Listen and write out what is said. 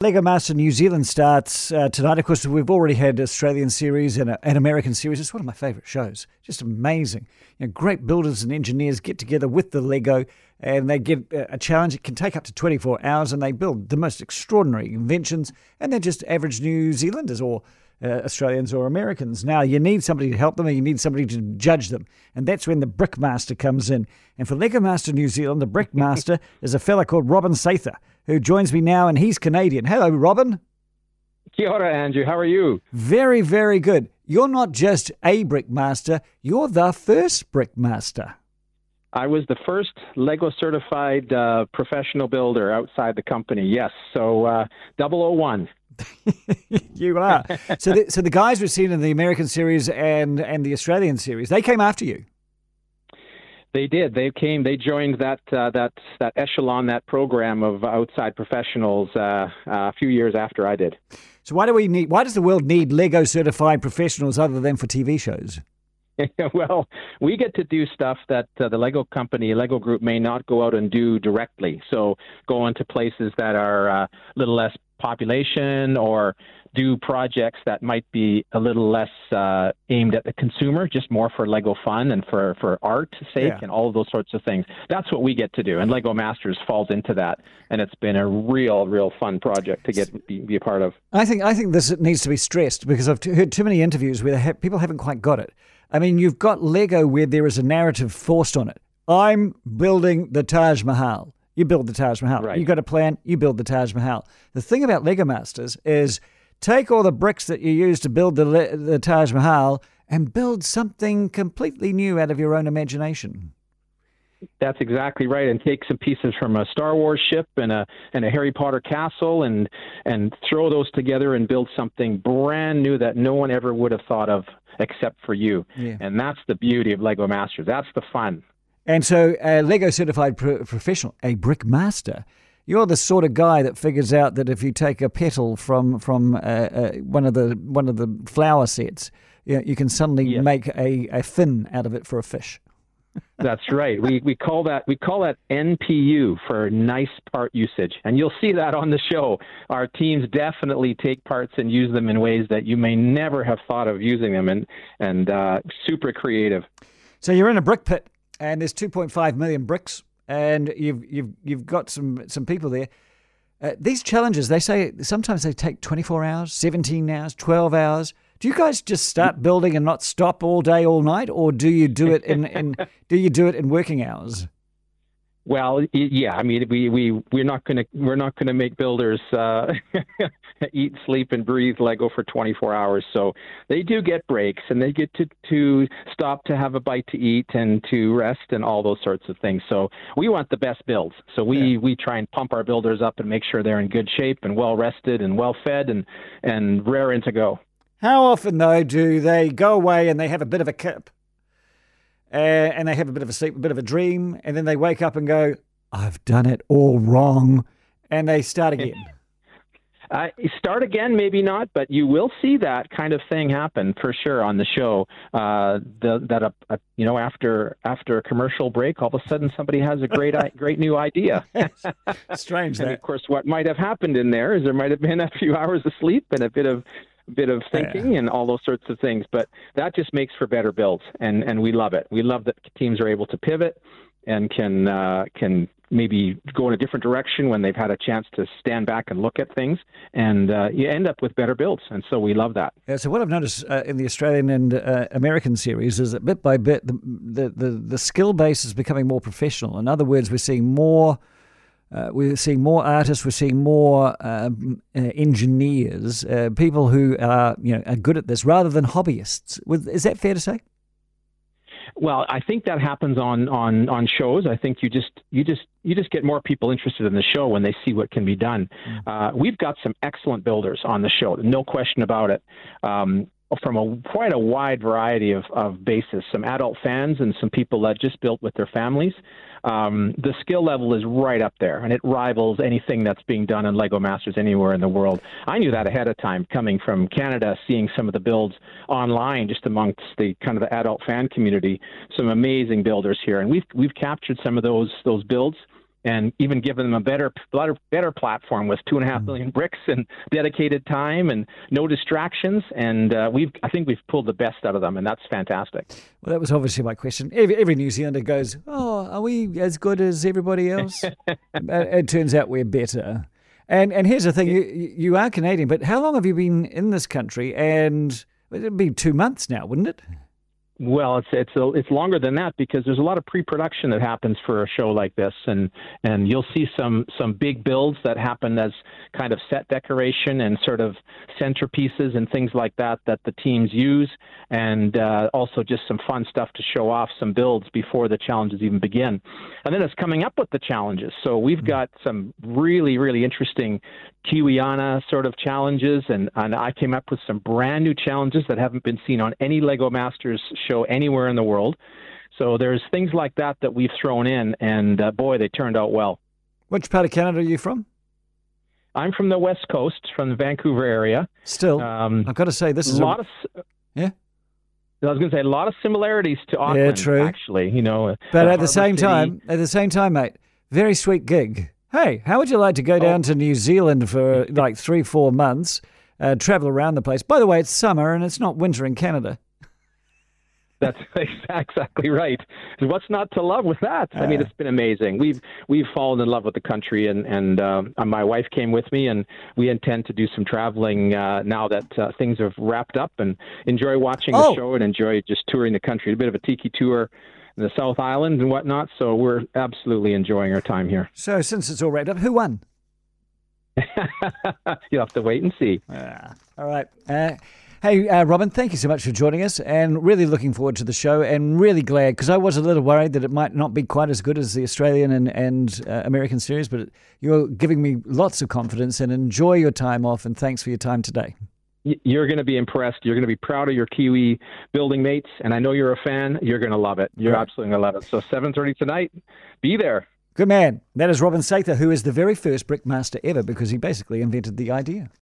Lego Master New Zealand starts uh, tonight. Of course, we've already had Australian series and an American series. It's one of my favourite shows. Just amazing. You know, great builders and engineers get together with the Lego and they get a challenge. It can take up to 24 hours and they build the most extraordinary inventions. And they're just average New Zealanders or uh, Australians or Americans. Now, you need somebody to help them and you need somebody to judge them. And that's when the Brickmaster comes in. And for Lego Master New Zealand, the Brickmaster is a fella called Robin Sather who joins me now, and he's Canadian. Hello, Robin. Kia ora, Andrew. How are you? Very, very good. You're not just a brickmaster, you're the first brickmaster. I was the first Lego certified uh, professional builder outside the company. Yes, so uh, 001. you are. so, the, so the guys we've seen in the American series and and the Australian series, they came after you. They did. They came. They joined that uh, that that echelon, that program of outside professionals uh, uh, a few years after I did. So why do we need? Why does the world need Lego certified professionals other than for TV shows? well, we get to do stuff that uh, the Lego company, Lego Group, may not go out and do directly. So go into places that are uh, a little less population or do projects that might be a little less uh, aimed at the consumer, just more for Lego fun and for, for art sake yeah. and all of those sorts of things. That's what we get to do, and Lego Masters falls into that. And it's been a real, real fun project to get be, be a part of. I think I think this needs to be stressed because I've heard too many interviews where ha- people haven't quite got it. I mean, you've got Lego where there is a narrative forced on it. I'm building the Taj Mahal. You build the Taj Mahal. Right. You got a plan. You build the Taj Mahal. The thing about Lego Masters is Take all the bricks that you used to build the, the Taj Mahal and build something completely new out of your own imagination. That's exactly right, and take some pieces from a Star Wars ship and a and a Harry Potter castle, and and throw those together and build something brand new that no one ever would have thought of except for you. Yeah. And that's the beauty of Lego Masters. That's the fun. And so, a Lego certified pro- professional, a brick master, you're the sort of guy that figures out that if you take a petal from from uh, uh, one of the one of the flower sets, you, know, you can suddenly yeah. make a, a fin out of it for a fish. That's right. We we call that we call that NPU for nice part usage, and you'll see that on the show. Our teams definitely take parts and use them in ways that you may never have thought of using them, and and uh, super creative. So you're in a brick pit, and there's 2.5 million bricks and you've you've you've got some some people there. Uh, these challenges, they say sometimes they take 24 hours, 17 hours, 12 hours. Do you guys just start building and not stop all day, all night, or do you do it in, in do you do it in working hours? Well, yeah. I mean, we we we're not gonna we're not gonna make builders uh, eat, sleep, and breathe Lego for 24 hours. So they do get breaks, and they get to to stop to have a bite to eat and to rest and all those sorts of things. So we want the best builds. So we yeah. we try and pump our builders up and make sure they're in good shape and well rested and well fed and and raring to go. How often though do they go away and they have a bit of a kip? Uh, and they have a bit of a sleep, a bit of a dream, and then they wake up and go, "I've done it all wrong," and they start again. Uh, start again, maybe not, but you will see that kind of thing happen for sure on the show. Uh, the, that a, a, you know after after a commercial break, all of a sudden somebody has a great great new idea. Strange. and of course, what might have happened in there is there might have been a few hours of sleep and a bit of bit of thinking yeah. and all those sorts of things. But that just makes for better builds, and and we love it. We love that teams are able to pivot and can uh, can maybe go in a different direction when they've had a chance to stand back and look at things, and uh, you end up with better builds. And so we love that. Yeah, so what I've noticed uh, in the Australian and uh, American series is that bit by bit the, the the the skill base is becoming more professional. In other words, we're seeing more uh, we're seeing more artists. We're seeing more um, uh, engineers, uh, people who are you know are good at this, rather than hobbyists. Is that fair to say? Well, I think that happens on, on, on shows. I think you just you just you just get more people interested in the show when they see what can be done. Mm. Uh, we've got some excellent builders on the show, no question about it. Um, from a quite a wide variety of, of bases, some adult fans and some people that just built with their families. Um, the skill level is right up there, and it rivals anything that's being done in Lego Masters anywhere in the world. I knew that ahead of time, coming from Canada, seeing some of the builds online, just amongst the kind of the adult fan community. Some amazing builders here, and we've we've captured some of those those builds and even given them a better, better, better platform with two and a half million bricks and dedicated time and no distractions. And uh, we've, I think we've pulled the best out of them, and that's fantastic. Well, that was obviously my question. Every, every New Zealander goes, "Oh, are we as good as everybody else?" it turns out we're better. And and here's the thing: you you are Canadian, but how long have you been in this country? And it'd be two months now, wouldn't it? Well, it's it's a, it's longer than that because there's a lot of pre-production that happens for a show like this, and and you'll see some some big builds that happen as kind of set decoration and sort of centerpieces and things like that that the teams use, and uh, also just some fun stuff to show off some builds before the challenges even begin, and then it's coming up with the challenges. So we've got some really really interesting Kiwiana sort of challenges, and and I came up with some brand new challenges that haven't been seen on any Lego Masters show anywhere in the world. So there's things like that that we've thrown in, and uh, boy, they turned out well. Which part of Canada are you from? I'm from the west coast, from the Vancouver area. Still, um, I've got to say this is a lot of yeah. I was going to say a lot of similarities to Auckland. Yeah, true. Actually, you know, but at the same City. time, at the same time, mate, very sweet gig. Hey, how would you like to go down oh. to New Zealand for like three, four months, uh, travel around the place? By the way, it's summer and it's not winter in Canada. That's exactly right. What's not to love with that? I mean, it's been amazing. We've we've fallen in love with the country, and and um, my wife came with me, and we intend to do some traveling uh, now that uh, things have wrapped up, and enjoy watching oh. the show and enjoy just touring the country. A bit of a tiki tour the South Island and whatnot. So we're absolutely enjoying our time here. So since it's all wrapped up, who won? You'll have to wait and see. Uh, all right. Uh, Hey, uh, Robin, thank you so much for joining us and really looking forward to the show and really glad because I was a little worried that it might not be quite as good as the Australian and, and uh, American series, but you're giving me lots of confidence and enjoy your time off and thanks for your time today. You're going to be impressed. You're going to be proud of your Kiwi building mates, and I know you're a fan. You're going to love it. You're absolutely going to love it. So 7:30 tonight, be there. Good man. That is Robin Sather, who is the very first brickmaster ever because he basically invented the idea.